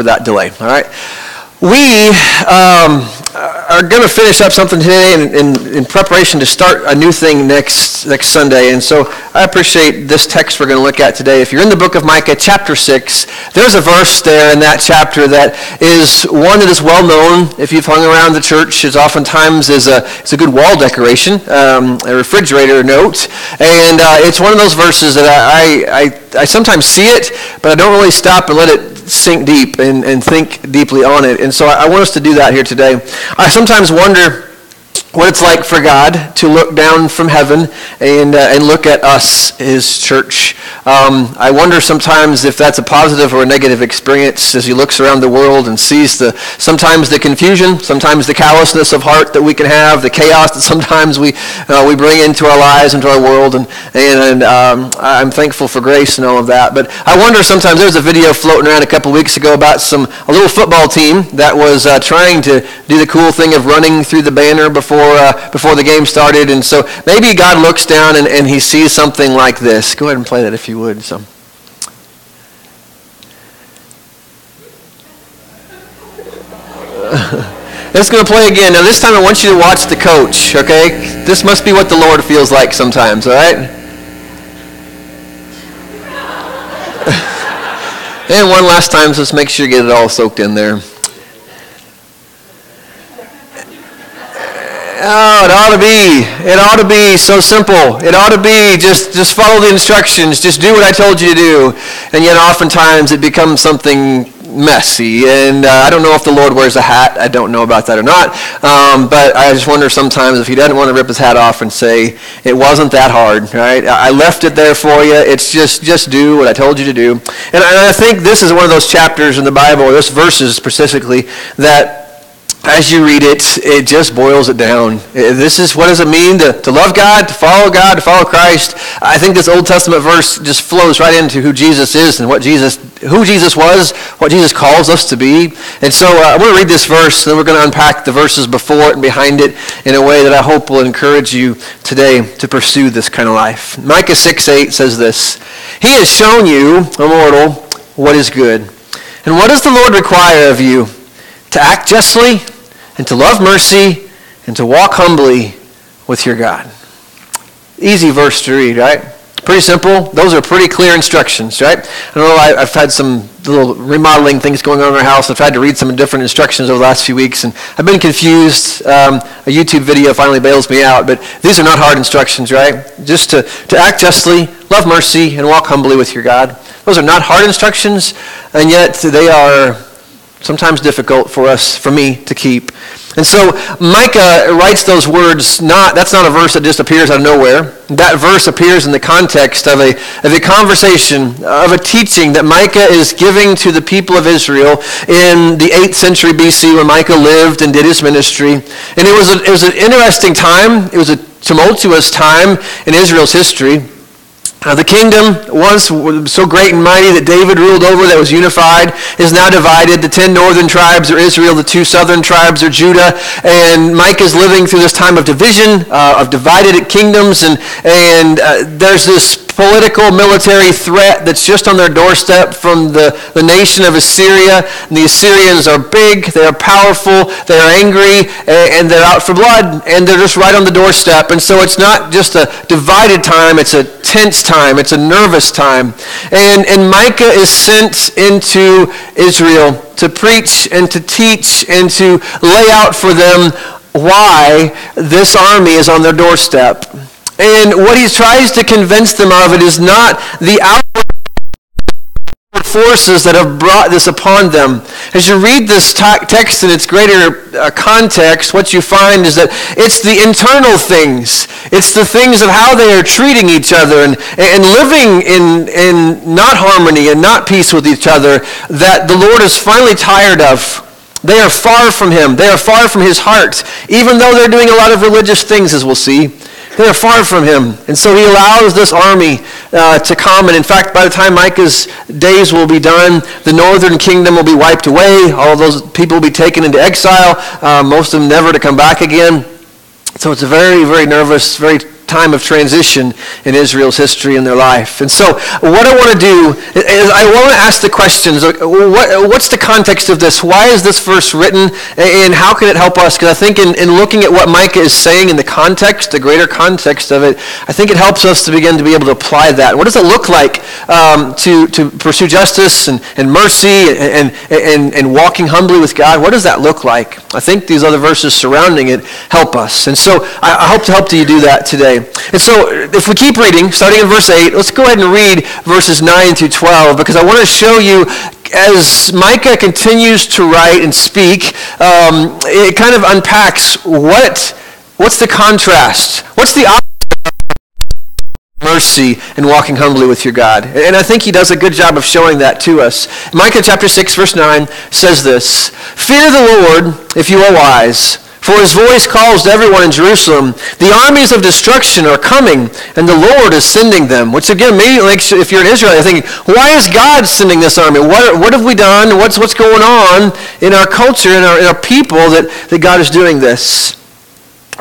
for that delay. All right. We um, are going to finish up something today in, in, in, preparation to start a new thing next, next Sunday. And so I appreciate this text we're going to look at today. If you're in the book of Micah, chapter 6, there's a verse there in that chapter that is one that is well known if you've hung around the church. It's oftentimes is a, it's a good wall decoration, um, a refrigerator note. And uh, it's one of those verses that I, I, I sometimes see it, but I don't really stop and let it sink deep and, and think deeply on it. And so I, I want us to do that here today. I sometimes wonder what it's like for God to look down from heaven and, uh, and look at us, his church. Um, I wonder sometimes if that's a positive or a negative experience as he looks around the world and sees the sometimes the confusion, sometimes the callousness of heart that we can have, the chaos that sometimes we, uh, we bring into our lives, into our world. And, and um, I'm thankful for grace and all of that. But I wonder sometimes, there was a video floating around a couple weeks ago about some a little football team that was uh, trying to do the cool thing of running through the banner before before, uh, before the game started. And so maybe God looks down and, and he sees something like this. Go ahead and play that if you would. So. It's going to play again. Now, this time I want you to watch the coach, okay? This must be what the Lord feels like sometimes, all right? and one last time, so let's make sure you get it all soaked in there. Oh, it ought to be. It ought to be so simple. It ought to be just, just follow the instructions. Just do what I told you to do. And yet oftentimes it becomes something messy. And uh, I don't know if the Lord wears a hat. I don't know about that or not. Um, but I just wonder sometimes if he doesn't want to rip his hat off and say, it wasn't that hard, right? I left it there for you. It's just, just do what I told you to do. And I think this is one of those chapters in the Bible, or this verses specifically, that as you read it, it just boils it down. This is what does it mean to, to love God, to follow God, to follow Christ. I think this Old Testament verse just flows right into who Jesus is and what Jesus, who Jesus was, what Jesus calls us to be. And so uh, I'm going to read this verse, and then we're going to unpack the verses before it and behind it in a way that I hope will encourage you today to pursue this kind of life. Micah 6, 8 says this, He has shown you, O mortal, what is good. And what does the Lord require of you? to act justly and to love mercy and to walk humbly with your God. Easy verse to read, right? Pretty simple. Those are pretty clear instructions, right? I know I, have had some little remodeling things going on in our house. I've had to read some different instructions over the last few weeks, and I've been confused. Um, a YouTube video finally bails me out, but these are not hard instructions, right? Just to, to act justly, love mercy, and walk humbly with your God. Those are not hard instructions, and yet they are sometimes difficult for us, for me, to keep. And so Micah writes those words not, that's not a verse that just appears out of nowhere. That verse appears in the context of a, of a conversation, of a teaching that Micah is giving to the people of Israel in the 8th century BC when Micah lived and did his ministry. And it was, a, it was an interesting time. It was a tumultuous time in Israel's history. Uh, the kingdom once so great and mighty that David ruled over that was unified is now divided. The ten northern tribes are Israel, the two southern tribes are Judah, and Micah is living through this time of division, uh, of divided kingdoms, and, and uh, there's this political military threat that's just on their doorstep from the, the nation of Assyria. The Assyrians are big, they are powerful, they are angry, and they're out for blood, and they're just right on the doorstep. And so it's not just a divided time, it's a tense time, it's a nervous time. And, and Micah is sent into Israel to preach and to teach and to lay out for them why this army is on their doorstep. And what he tries to convince them of it is not the outward forces that have brought this upon them. As you read this text in its greater uh, context, what you find is that it's the internal things. It's the things of how they are treating each other and, and living in, in not harmony and not peace with each other that the Lord is finally tired of. They are far from him. They are far from his heart, even though they're doing a lot of religious things, as we'll see. They are far from him. And so he allows this army uh, to come. And in fact, by the time Micah's days will be done, the northern kingdom will be wiped away. All those people will be taken into exile, uh, most of them never to come back again. So it's a very, very nervous, very time of transition in Israel's history and their life. And so what I want to do is I want to ask the questions. What, what's the context of this? Why is this verse written? And how can it help us? Because I think in, in looking at what Micah is saying in the context, the greater context of it, I think it helps us to begin to be able to apply that. What does it look like um, to, to pursue justice and, and mercy and, and, and walking humbly with God? What does that look like? I think these other verses surrounding it help us. And so I, I hope to help you do that today. And so if we keep reading, starting in verse 8, let's go ahead and read verses 9 through 12 because I want to show you as Micah continues to write and speak, um, it kind of unpacks what, what's the contrast? What's the opposite mercy and walking humbly with your God. And I think he does a good job of showing that to us. Micah chapter 6 verse 9 says this, Fear the Lord if you are wise, for his voice calls to everyone in Jerusalem. The armies of destruction are coming, and the Lord is sending them. Which again, maybe like if you're in Israel, you're thinking, why is God sending this army? What, what have we done? What's, what's going on in our culture, in our, in our people that, that God is doing this?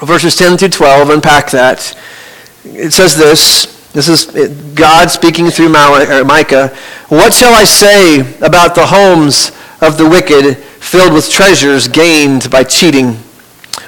Verses 10 through 12 unpack that. It says this, this is God speaking through uh, Micah. What shall I say about the homes of the wicked filled with treasures gained by cheating?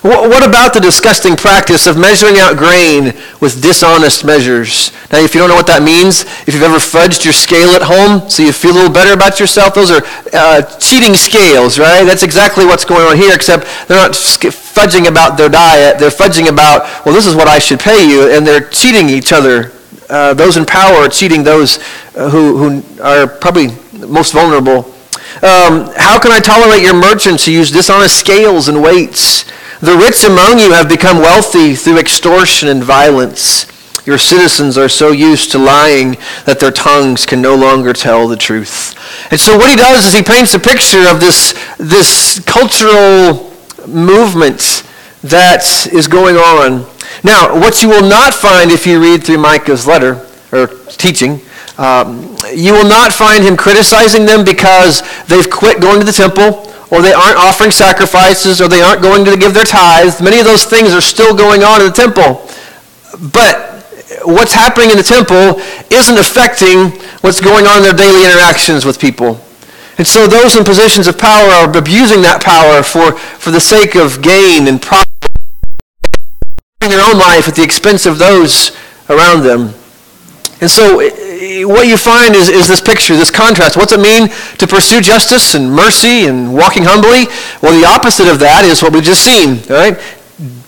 What about the disgusting practice of measuring out grain with dishonest measures? Now, if you don't know what that means, if you've ever fudged your scale at home so you feel a little better about yourself, those are uh, cheating scales, right? That's exactly what's going on here, except they're not fudging about their diet. They're fudging about, well, this is what I should pay you, and they're cheating each other uh, those in power are cheating those uh, who, who are probably most vulnerable. Um, how can I tolerate your merchants who use dishonest scales and weights? The rich among you have become wealthy through extortion and violence. Your citizens are so used to lying that their tongues can no longer tell the truth. And so what he does is he paints a picture of this, this cultural movement that is going on. Now, what you will not find if you read through Micah's letter, or teaching, um, you will not find him criticizing them because they've quit going to the temple, or they aren't offering sacrifices, or they aren't going to give their tithes. Many of those things are still going on in the temple. But what's happening in the temple isn't affecting what's going on in their daily interactions with people. And so those in positions of power are abusing that power for, for the sake of gain and profit their own life at the expense of those around them. And so what you find is, is this picture, this contrast. What's it mean to pursue justice and mercy and walking humbly? Well, the opposite of that is what we've just seen, right?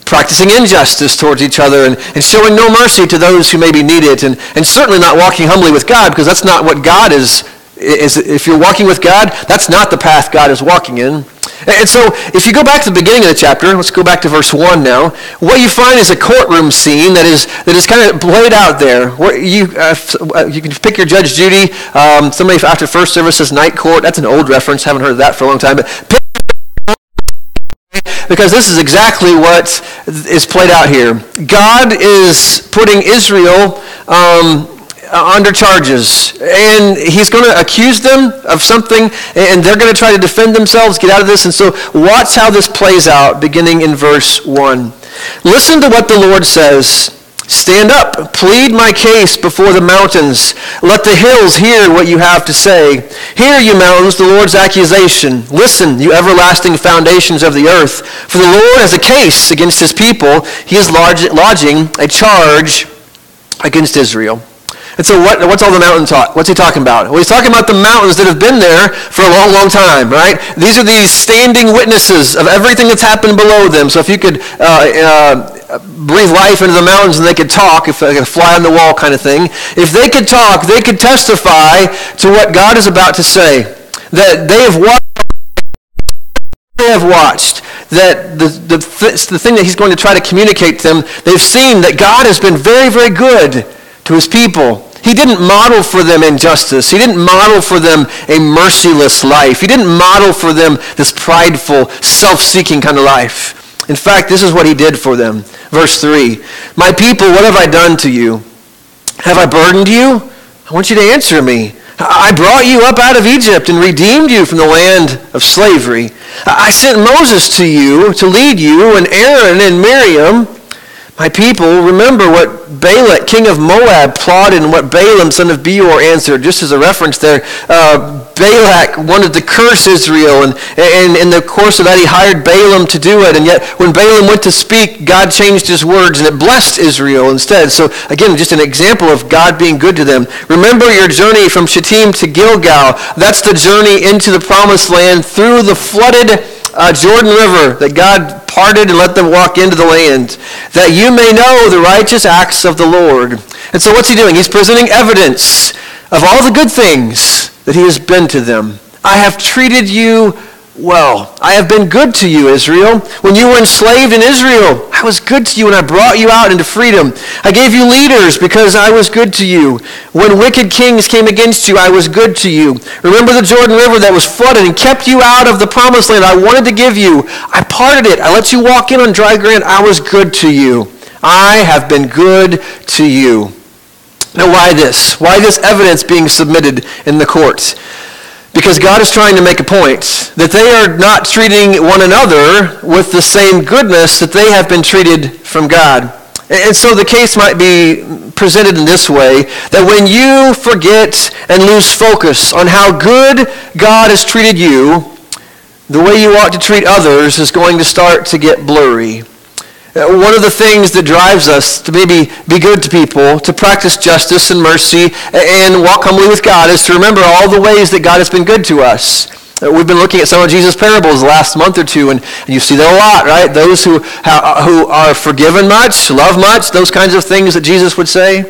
Practicing injustice towards each other and, and showing no mercy to those who maybe need it and, and certainly not walking humbly with God because that's not what God is, is. If you're walking with God, that's not the path God is walking in. And so if you go back to the beginning of the chapter, let's go back to verse 1 now, what you find is a courtroom scene that is, that is kind of played out there. Where you, uh, you can pick your Judge Judy. Um, somebody after first service says night court. That's an old reference. Haven't heard that for a long time. But because this is exactly what is played out here. God is putting Israel um, Uh, under charges. And he's going to accuse them of something, and they're going to try to defend themselves, get out of this. And so watch how this plays out, beginning in verse 1. Listen to what the Lord says. Stand up, plead my case before the mountains. Let the hills hear what you have to say. Hear, you mountains, the Lord's accusation. Listen, you everlasting foundations of the earth. For the Lord has a case against his people. He is lodging a charge against Israel. And so what, what's all the mountain talk? What's he talking about? Well, he's talking about the mountains that have been there for a long, long time, right? These are these standing witnesses of everything that's happened below them. So if you could uh, uh, breathe life into the mountains and they could talk, if they could fly on the wall kind of thing, if they could talk, they could testify to what God is about to say. That they have watched they have watched that the, the, the thing that he's going to try to communicate to them, they've seen that God has been very, very good to his people. He didn't model for them injustice. He didn't model for them a merciless life. He didn't model for them this prideful, self-seeking kind of life. In fact, this is what he did for them. Verse 3, My people, what have I done to you? Have I burdened you? I want you to answer me. I brought you up out of Egypt and redeemed you from the land of slavery. I sent Moses to you to lead you and Aaron and Miriam My people, remember what Balak, king of Moab, plotted and what Balaam, son of Beor, answered. Just as a reference there, uh, Balak wanted to curse Israel, and, and in the course of that, he hired Balaam to do it. And yet, when Balaam went to speak, God changed his words, and it blessed Israel instead. So, again, just an example of God being good to them. Remember your journey from Shittim to Gilgal. That's the journey into the promised land through the flooded uh, Jordan River that God parted and let them walk into the land, that you may know the righteous acts of the Lord. And so what's he doing? He's presenting evidence of all the good things that he has been to them. I have treated you well. I have been good to you, Israel. When you were enslaved in Israel, I was good to you and I brought you out into freedom. I gave you leaders because I was good to you. When wicked kings came against you, I was good to you. Remember the Jordan River that was flooded and kept you out of the promised land I wanted to give you. I parted it. I let you walk in on dry ground. I was good to you. I have been good to you. Now, why this? Why this evidence being submitted in the courts? Because God is trying to make a point that they are not treating one another with the same goodness that they have been treated from God. And so the case might be presented in this way, that when you forget and lose focus on how good God has treated you, the way you ought to treat others is going to start to get blurry. One of the things that drives us to maybe be good to people, to practice justice and mercy, and walk humbly with God is to remember all the ways that God has been good to us. Uh, we've been looking at some of Jesus' parables the last month or two, and, and you see that a lot, right? Those who, who are forgiven much, love much, those kinds of things that Jesus would say.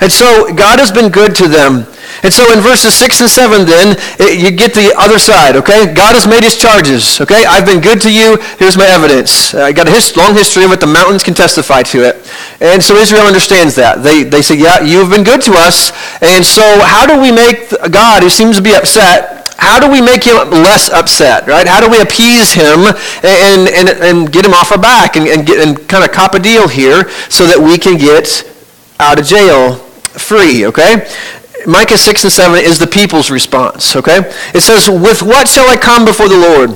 And so God has been good to them. And so in verses 6 and 7 then, it, you get the other side, okay? God has made his charges, okay? I've been good to you. Here's my evidence. Uh, I got a his, long history of it. The mountains can testify to it. And so Israel understands that. They, they say, yeah, you've been good to us. And so how do we make God, who seems to be upset, how do we make him less upset, right? How do we appease him and, and, and get him off our back and, and, get, and kind of cop a deal here so that we can get out of jail free, okay? Micah 6 and 7 is the people's response, okay? It says, With what shall I come before the Lord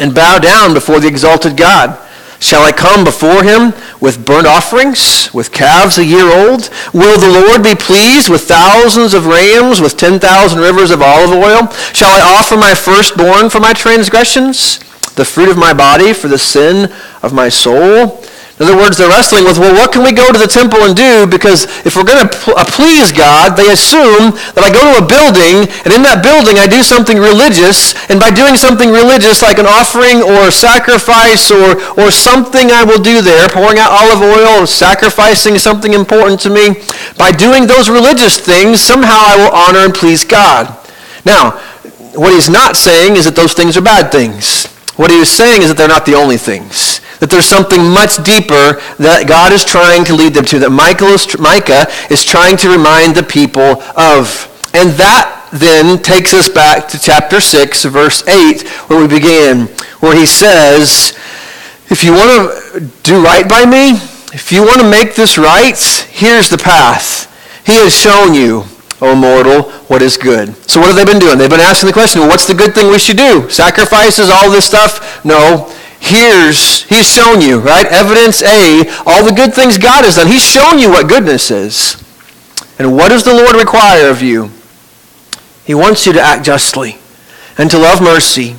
and bow down before the exalted God? Shall I come before him with burnt offerings, with calves a year old? Will the Lord be pleased with thousands of rams, with 10,000 rivers of olive oil? Shall I offer my firstborn for my transgressions, the fruit of my body for the sin of my soul? In other words, they're wrestling with, well, what can we go to the temple and do? Because if we're going to uh, please God, they assume that I go to a building, and in that building I do something religious, and by doing something religious, like an offering or sacrifice or, or something I will do there, pouring out olive oil, or sacrificing something important to me, by doing those religious things, somehow I will honor and please God. Now, what he's not saying is that those things are bad things. What he is saying is that they're not the only things that there's something much deeper that God is trying to lead them to, that is, Micah is trying to remind the people of. And that then takes us back to chapter 6, verse 8, where we began, where he says, if you want to do right by me, if you want to make this right, here's the path. He has shown you, O mortal, what is good. So what have they been doing? They've been asking the question, well, what's the good thing we should do? Sacrifices, all this stuff? No here's, he's shown you, right? Evidence A, all the good things God has done. He's shown you what goodness is. And what does the Lord require of you? He wants you to act justly and to love mercy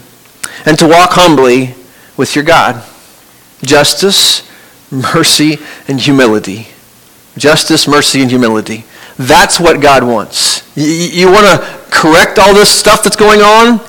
and to walk humbly with your God. Justice, mercy, and humility. Justice, mercy, and humility. That's what God wants. You, you want to correct all this stuff that's going on?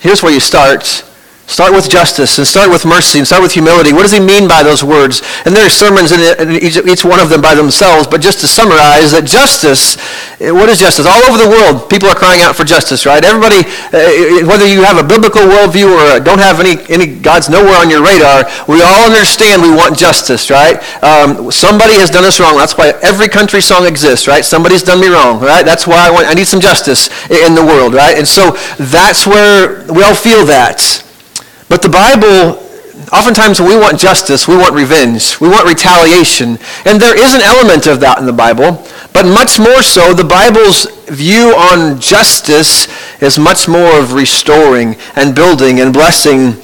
Here's where you start Start with justice and start with mercy and start with humility. What does he mean by those words? And there are sermons in each, one of them by themselves, but just to summarize that justice, eh, what is justice? All over the world, people are crying out for justice, right? Everybody, uh, whether you have a biblical worldview or don't have any, any God's nowhere on your radar, we all understand we want justice, right? Um, somebody has done us wrong. That's why every country song exists, right? Somebody's done me wrong, right? That's why I, want, I need some justice in the world, right? And so that's where we all feel that. But the Bible, oftentimes when we want justice, we want revenge, we want retaliation. And there is an element of that in the Bible. But much more so, the Bible's view on justice is much more of restoring and building and blessing.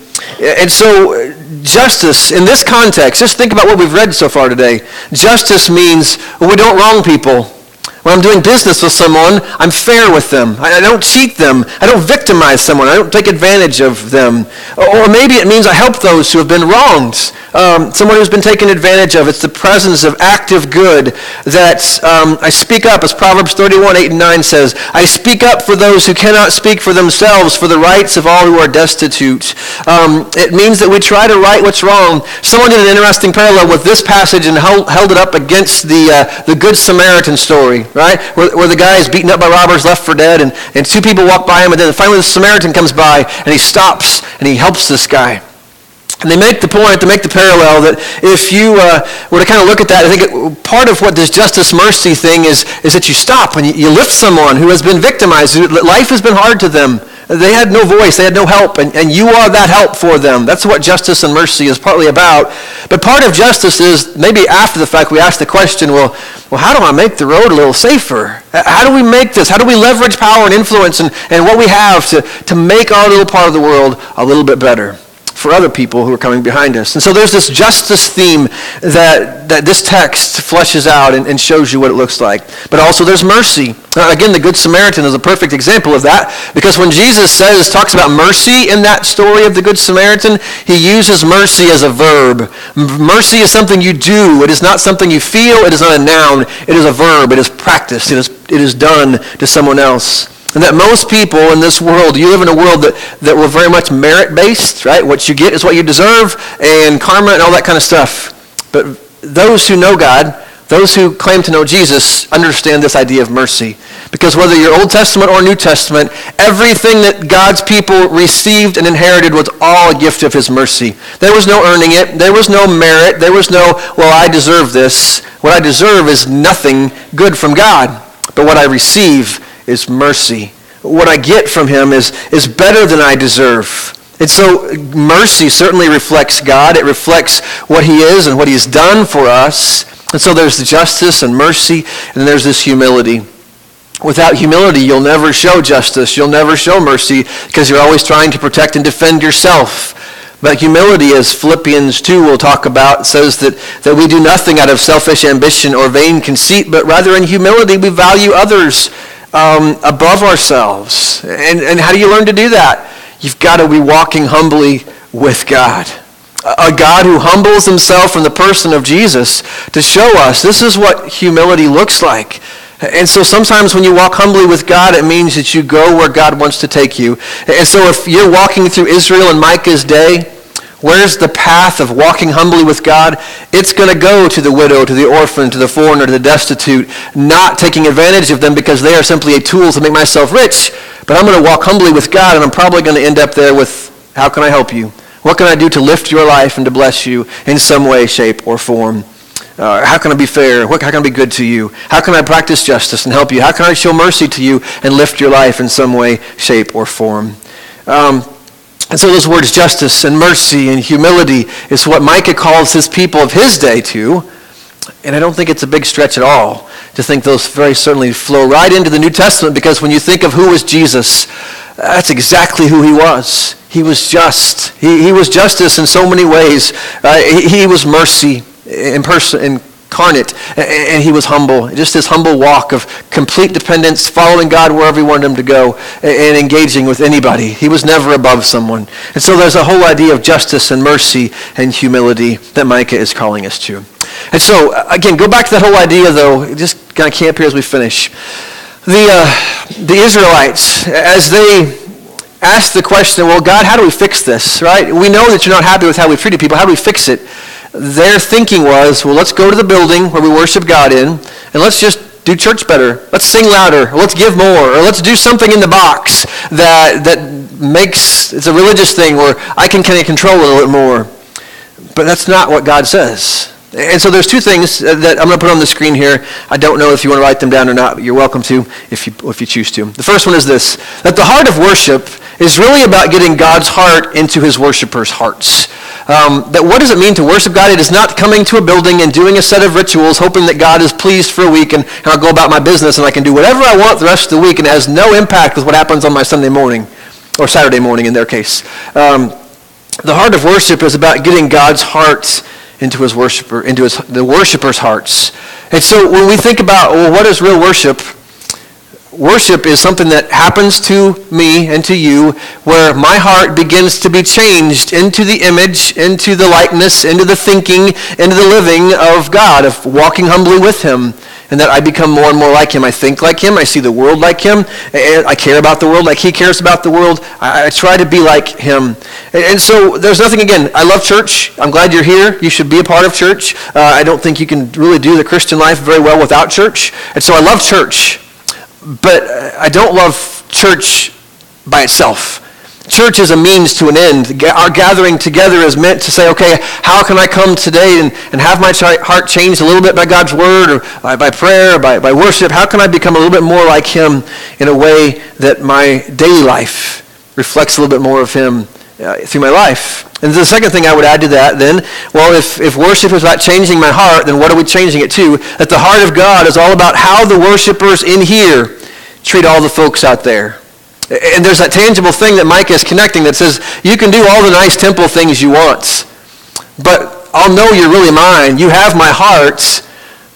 And so justice in this context, just think about what we've read so far today. Justice means we don't wrong people. When I'm doing business with someone, I'm fair with them. I, I don't cheat them. I don't victimize someone. I don't take advantage of them. Or, or maybe it means I help those who have been wronged. Um, someone who's been taken advantage of. It's the presence of active good that um, I speak up, as Proverbs 31, 8 and 9 says. I speak up for those who cannot speak for themselves, for the rights of all who are destitute. Um, it means that we try to right what's wrong. Someone did an interesting parallel with this passage and held, held it up against the, uh, the Good Samaritan story right? Where, where the guy is beaten up by robbers, left for dead, and, and two people walk by him, and then finally the Samaritan comes by, and he stops, and he helps this guy. And they make the point, to make the parallel, that if you uh, were to kind of look at that, I think it, part of what this justice mercy thing is, is that you stop and you, you lift someone who has been victimized. Life has been hard to them. They had no voice. They had no help. And, and you are that help for them. That's what justice and mercy is partly about. But part of justice is maybe after the fact we ask the question, well, well, how do I make the road a little safer? How do we make this? How do we leverage power and influence and, and what we have to, to make our little part of the world a little bit better? For other people who are coming behind us. And so there's this justice theme that, that this text fleshes out and, and shows you what it looks like. But also there's mercy. Uh, again, the Good Samaritan is a perfect example of that because when Jesus says, talks about mercy in that story of the Good Samaritan, he uses mercy as a verb. Mercy is something you do. It is not something you feel. It is not a noun. It is a verb. It is practiced. It is, it is done to someone else. And that most people in this world, you live in a world that, that we're very much merit-based, right? What you get is what you deserve, and karma and all that kind of stuff. But those who know God, those who claim to know Jesus, understand this idea of mercy. Because whether you're Old Testament or New Testament, everything that God's people received and inherited was all a gift of his mercy. There was no earning it. There was no merit. There was no, well, I deserve this. What I deserve is nothing good from God. But what I receive is mercy. What I get from him is, is better than I deserve. And so mercy certainly reflects God. It reflects what he is and what he's done for us. And so there's the justice and mercy, and there's this humility. Without humility, you'll never show justice. You'll never show mercy because you're always trying to protect and defend yourself. But humility, as Philippians 2 will talk about, says that, that we do nothing out of selfish ambition or vain conceit, but rather in humility we value others um, above ourselves. And, and how do you learn to do that? You've got to be walking humbly with God. A God who humbles himself in the person of Jesus to show us this is what humility looks like. And so sometimes when you walk humbly with God, it means that you go where God wants to take you. And so if you're walking through Israel in Micah's day, Where's the path of walking humbly with God? It's going to go to the widow, to the orphan, to the foreigner, to the destitute, not taking advantage of them because they are simply a tool to make myself rich. But I'm going to walk humbly with God, and I'm probably going to end up there with, how can I help you? What can I do to lift your life and to bless you in some way, shape, or form? Uh, how can I be fair? What, how can I be good to you? How can I practice justice and help you? How can I show mercy to you and lift your life in some way, shape, or form? Um, and so those words, justice and mercy and humility, is what Micah calls his people of his day to. And I don't think it's a big stretch at all to think those very certainly flow right into the New Testament because when you think of who was Jesus, that's exactly who he was. He was just. He, he was justice in so many ways. Uh, he, he was mercy in person, in incarnate, and he was humble. Just this humble walk of complete dependence, following God wherever he wanted him to go, and engaging with anybody. He was never above someone. And so there's a whole idea of justice and mercy and humility that Micah is calling us to. And so, again, go back to that whole idea, though. Just kind of camp here as we finish. The, uh, the Israelites, as they asked the question, well, God, how do we fix this, right? We know that you're not happy with how we've treated people. How do we fix it? Their thinking was, well, let's go to the building where we worship God in, and let's just do church better. Let's sing louder. Or let's give more. Or let's do something in the box that, that makes, it's a religious thing where I can kind of control a little bit more. But that's not what God says. And so there's two things that I'm going to put on the screen here. I don't know if you want to write them down or not. You're welcome to if you, if you choose to. The first one is this, that the heart of worship is really about getting God's heart into his worshipers' hearts. Um, that what does it mean to worship God? It is not coming to a building and doing a set of rituals, hoping that God is pleased for a week and, and I'll go about my business and I can do whatever I want the rest of the week and it has no impact with what happens on my Sunday morning or Saturday morning in their case. Um, The heart of worship is about getting God's heart into his worshiper, into his, the worshippers' hearts. And so when we think about, well, what is real worship? Worship is something that happens to me and to you where my heart begins to be changed into the image, into the likeness, into the thinking, into the living of God, of walking humbly with him and that I become more and more like him. I think like him. I see the world like him. I care about the world like he cares about the world. I, try to be like him. And, and, so there's nothing, again, I love church. I'm glad you're here. You should be a part of church. Uh, I don't think you can really do the Christian life very well without church. And so I love church. But I don't love church by itself. Church is a means to an end. Our gathering together is meant to say, okay, how can I come today and, and have my heart changed a little bit by God's word or by, by prayer, or by, by worship? How can I become a little bit more like him in a way that my daily life reflects a little bit more of him uh, through my life? And the second thing I would add to that then, well, if, if worship is about changing my heart, then what are we changing it to? That the heart of God is all about how the worshipers in here treat all the folks out there. And there's that tangible thing that Micah is connecting that says, you can do all the nice temple things you want, but I'll know you're really mine. You have my heart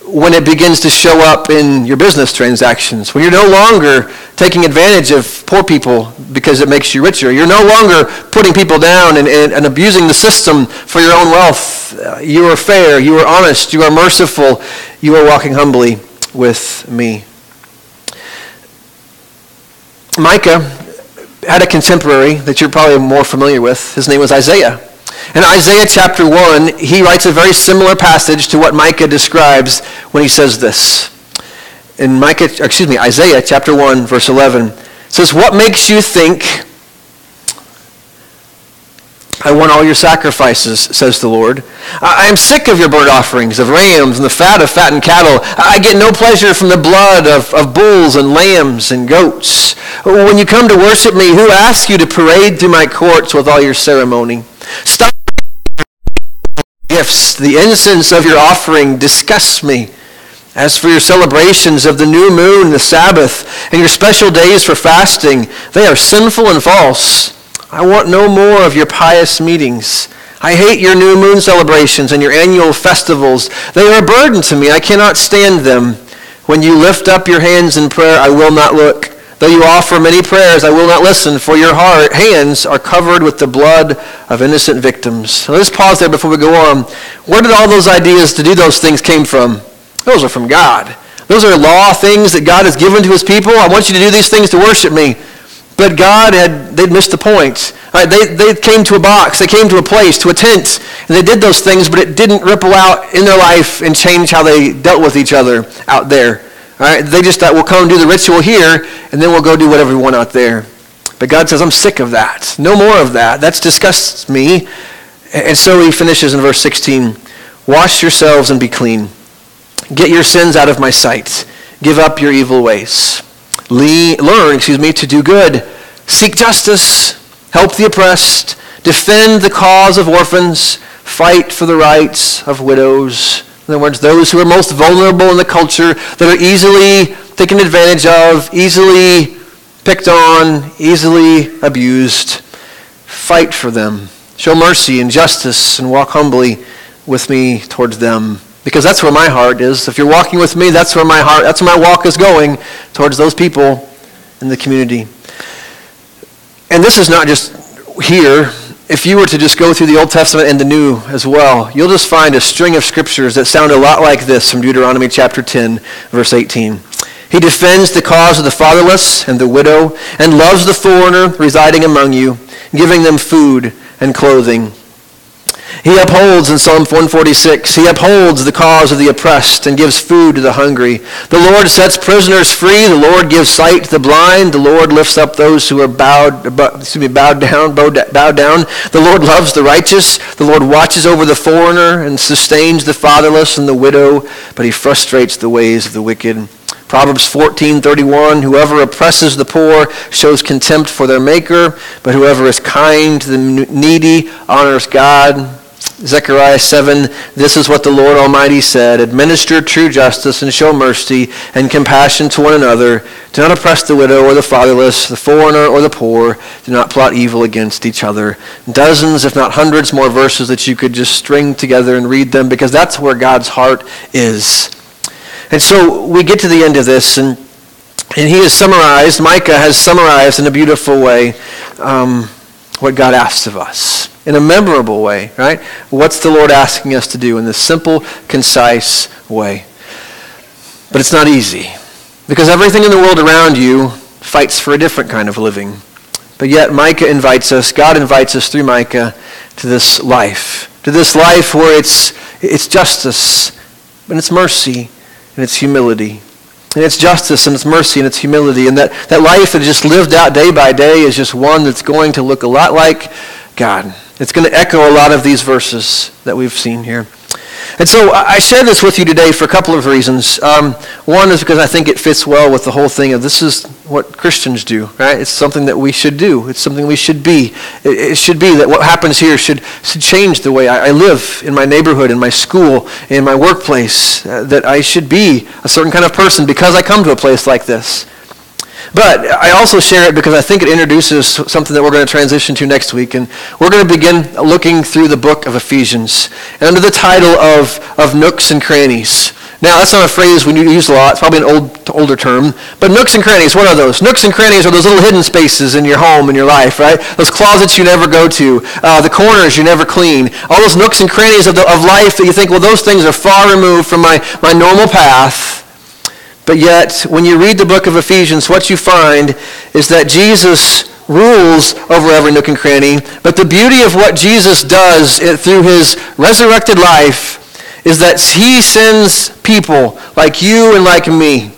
when it begins to show up in your business transactions. When you're no longer taking advantage of poor people because it makes you richer. You're no longer putting people down and, and, and abusing the system for your own wealth. Uh, you are fair. You are honest. You are merciful. You are walking humbly with me. Micah had a contemporary that you're probably more familiar with. His name was Isaiah. In Isaiah chapter 1, he writes a very similar passage to what Micah describes when he says this. In Micah, excuse me, Isaiah chapter 1, verse 11, says, What makes you think I want all your sacrifices, says the Lord. I am sick of your burnt offerings, of rams, and the fat of fattened cattle. I get no pleasure from the blood of, of bulls and lambs and goats. When you come to worship me, who asks you to parade through my courts with all your ceremony? Stop gifts. The incense of your offering disgusts me. As for your celebrations of the new moon, the Sabbath, and your special days for fasting, they are sinful and false. I want no more of your pious meetings. I hate your new moon celebrations and your annual festivals. They are a burden to me. I cannot stand them. When you lift up your hands in prayer, I will not look. Though you offer many prayers, I will not listen, for your heart, hands are covered with the blood of innocent victims. So let's pause there before we go on. Where did all those ideas to do those things came from? Those are from God. Those are law things that God has given to his people. I want you to do these things to worship me. But God had, they'd missed the point. Right, they, they came to a box, they came to a place, to a tent, and they did those things, but it didn't ripple out in their life and change how they dealt with each other out there. All right, they just thought, we'll come do the ritual here, and then we'll go do whatever we want out there. But God says, I'm sick of that. No more of that. That's disgusts me. And so he finishes in verse 16, Wash yourselves and be clean. Get your sins out of my sight. Give up your evil ways learn, excuse me, to do good, seek justice, help the oppressed, defend the cause of orphans, fight for the rights of widows. In other words, those who are most vulnerable in the culture, that are easily taken advantage of, easily picked on, easily abused. Fight for them. Show mercy and justice and walk humbly with me towards them because that's where my heart is. If you're walking with me, that's where my heart, that's where my walk is going towards those people in the community. And this is not just here. If you were to just go through the Old Testament and the New as well, you'll just find a string of scriptures that sound a lot like this from Deuteronomy chapter 10, verse 18. He defends the cause of the fatherless and the widow and loves the foreigner residing among you, giving them food and clothing. He upholds in Psalm 146, he upholds the cause of the oppressed and gives food to the hungry. The Lord sets prisoners free. The Lord gives sight to the blind. The Lord lifts up those who are bowed, excuse me, bowed down, bowed bowed down. The Lord loves the righteous. The Lord watches over the foreigner and sustains the fatherless and the widow, but he frustrates the ways of the wicked. Proverbs 14:31 Whoever oppresses the poor shows contempt for their maker, but whoever is kind to the needy honors God. Zechariah 7, this is what the Lord Almighty said Administer true justice and show mercy and compassion to one another. Do not oppress the widow or the fatherless, the foreigner or the poor. Do not plot evil against each other. Dozens, if not hundreds, more verses that you could just string together and read them because that's where God's heart is. And so we get to the end of this, and, and he has summarized, Micah has summarized in a beautiful way um, what God asks of us in a memorable way, right? What's the Lord asking us to do in this simple, concise way? But it's not easy because everything in the world around you fights for a different kind of living. But yet Micah invites us, God invites us through Micah to this life, to this life where it's, it's justice and it's mercy and it's humility. And it's justice and it's mercy and it's humility. And that, that life that is just lived out day by day is just one that's going to look a lot like God. It's going to echo a lot of these verses that we've seen here. And so I share this with you today for a couple of reasons. Um, one is because I think it fits well with the whole thing of this is what Christians do, right? It's something that we should do. It's something we should be. It, it should be that what happens here should, should change the way I, I live in my neighborhood, in my school, in my workplace, uh, that I should be a certain kind of person because I come to a place like this. But I also share it because I think it introduces something that we're going to transition to next week. And we're going to begin looking through the book of Ephesians and under the title of, of nooks and crannies. Now, that's not a phrase we use a lot. It's probably an old, older term. But nooks and crannies, what are those? Nooks and crannies are those little hidden spaces in your home, in your life, right? Those closets you never go to, uh, the corners you never clean, all those nooks and crannies of, the, of life that you think, well, those things are far removed from my, my normal path. But yet, when you read the book of Ephesians, what you find is that Jesus rules over every nook and cranny. But the beauty of what Jesus does eh, through his resurrected life is that he sends people like you and like me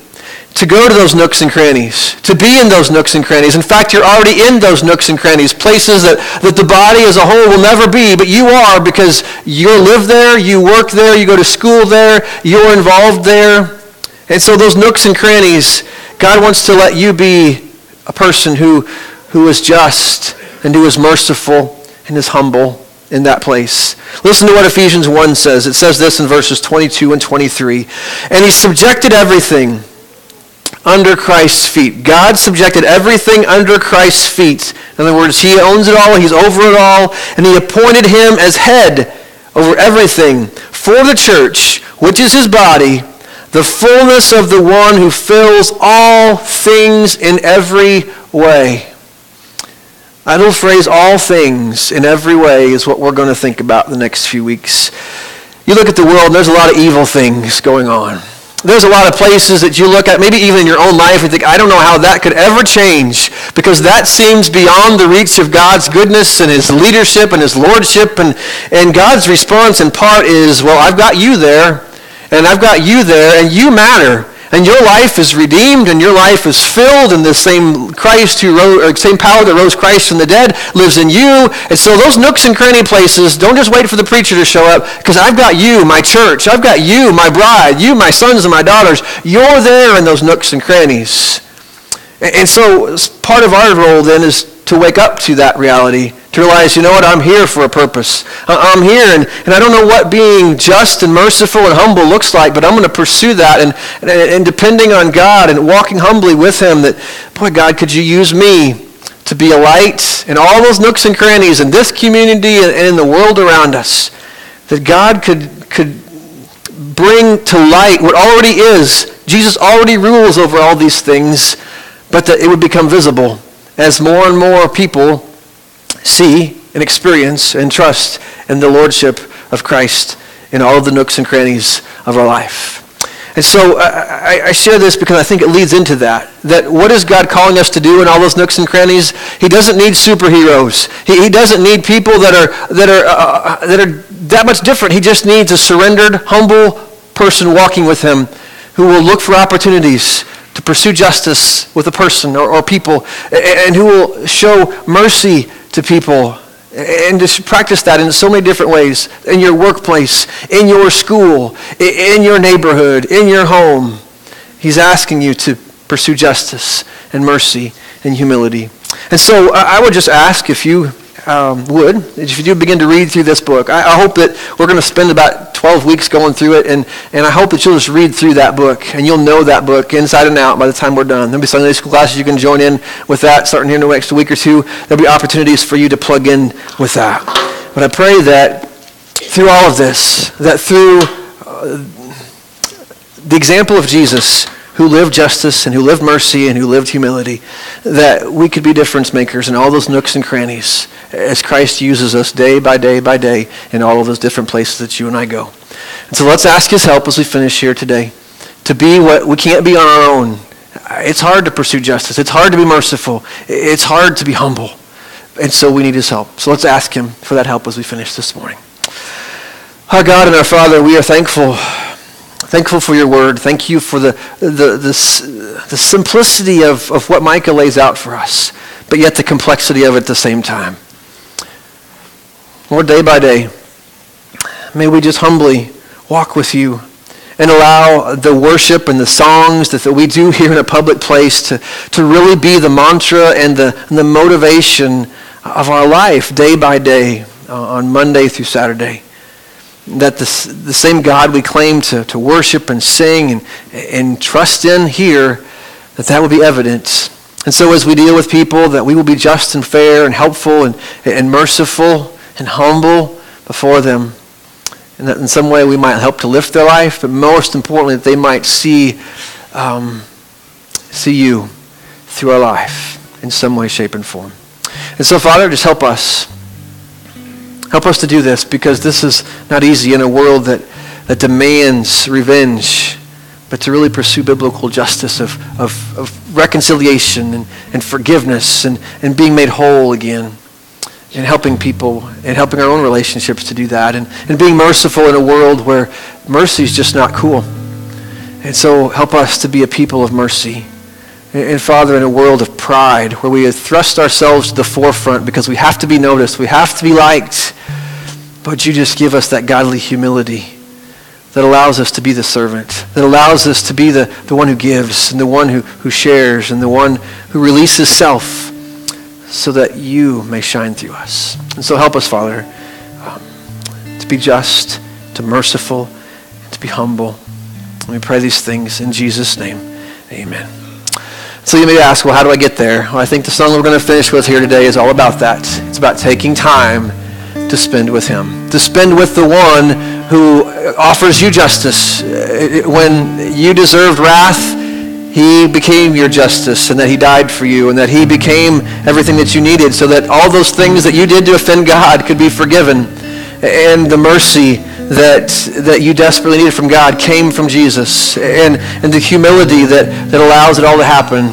to go to those nooks and crannies, to be in those nooks and crannies. In fact, you're already in those nooks and crannies, places that, that the body as a whole will never be, but you are because you live there, you work there, you go to school there, you're involved there. And so those nooks and crannies, God wants to let you be a person who, who is just and who is merciful and is humble in that place. Listen to what Ephesians 1 says. It says this in verses 22 and 23. And he subjected everything under Christ's feet. God subjected everything under Christ's feet. In other words, he owns it all, he's over it all, and he appointed him as head over everything for the church, which is his body the fullness of the one who fills all things in every way. That little phrase, all things in every way, is what we're going to think about the next few weeks. You look at the world, and there's a lot of evil things going on. There's a lot of places that you look at, maybe even in your own life, and think, I don't know how that could ever change, because that seems beyond the reach of God's goodness and his leadership and his lordship. And, and God's response in part is, well, I've got you there and I've got you there, and you matter. And your life is redeemed, and your life is filled, and the same Christ who rose, same power that rose Christ from the dead lives in you. And so those nooks and cranny places, don't just wait for the preacher to show up, because I've got you, my church. I've got you, my bride. You, my sons and my daughters. You're there in those nooks and crannies. And so part of our role then is to wake up to that reality, to realize, you know what, I'm here for a purpose. I'm here, and, and I don't know what being just and merciful and humble looks like, but I'm going to pursue that. And, and, and depending on God and walking humbly with him, that, boy, God, could you use me to be a light in all those nooks and crannies in this community and in the world around us, that God could, could bring to light what already is. Jesus already rules over all these things, but that it would become visible as more and more people see and experience and trust in the lordship of Christ in all the nooks and crannies of our life. And so I, I, share this because I think it leads into that. That what is God calling us to do in all those nooks and crannies? He doesn't need superheroes. He, he doesn't need people that are, that, are, uh, that are that much different. He just needs a surrendered, humble person walking with him who will look for opportunities to pursue justice with a person or, or people, and who will show mercy to people and just practice that in so many different ways in your workplace, in your school, in your neighborhood, in your home. He's asking you to pursue justice and mercy and humility. And so I would just ask if you um, would, if you do begin to read through this book, I, I hope that we're going to spend about 12 weeks going through it, and, and I hope that you'll just read through that book, and you'll know that book inside and out by the time we're done. There'll be Sunday school classes you can join in with that starting here in the next week or two. There'll be opportunities for you to plug in with that. But I pray that through all of this, that through uh, the example of Jesus, who lived justice and who lived mercy and who lived humility, that we could be difference makers in all those nooks and crannies as Christ uses us day by day by day in all of those different places that you and I go. And so let's ask his help as we finish here today to be what we can't be on our own. It's hard to pursue justice. It's hard to be merciful. It's hard to be humble. And so we need his help. So let's ask him for that help as we finish this morning. Our God and our Father, we are thankful Thankful for your word. Thank you for the, the, the, the simplicity of, of what Micah lays out for us, but yet the complexity of it at the same time. Lord, day by day, may we just humbly walk with you and allow the worship and the songs that, that we do here in a public place to, to really be the mantra and the, and the motivation of our life day by day uh, on Monday through Saturday that the, the same God we claim to, to worship and sing and, and trust in here, that that will be evidence. And so as we deal with people, that we will be just and fair and helpful and, and merciful and humble before them. And that in some way we might help to lift their life, but most importantly, that they might see, um, see you through our life in some way, shape, and form. And so, Father, just help us. Help us to do this because this is not easy in a world that, that demands revenge, but to really pursue biblical justice of, of, of reconciliation and, and forgiveness and, and being made whole again and helping people and helping our own relationships to do that and, and being merciful in a world where mercy is just not cool. And so help us to be a people of mercy. And Father, in a world of pride, where we have thrust ourselves to the forefront because we have to be noticed, we have to be liked, but you just give us that godly humility that allows us to be the servant, that allows us to be the, the one who gives and the one who, who shares and the one who releases self so that you may shine through us. And so help us, Father, um, to be just, to merciful, to be humble. And we pray these things in Jesus' name. Amen. So you may ask, well, how do I get there? Well, I think the song we're going to finish with here today is all about that. It's about taking time to spend with him, to spend with the one who offers you justice. When you deserved wrath, he became your justice and that he died for you and that he became everything that you needed so that all those things that you did to offend God could be forgiven. And the mercy that, that you desperately needed from God came from Jesus. And, and the humility that, that allows it all to happen.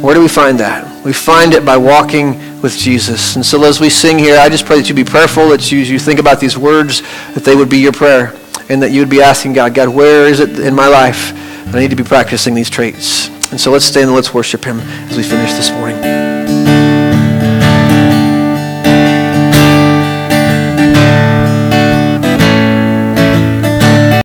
Where do we find that? We find it by walking with Jesus. And so as we sing here, I just pray that you be prayerful, that you, you think about these words, that they would be your prayer, and that you would be asking God, God, where is it in my life that I need to be practicing these traits? And so let's stand and let's worship him as we finish this morning.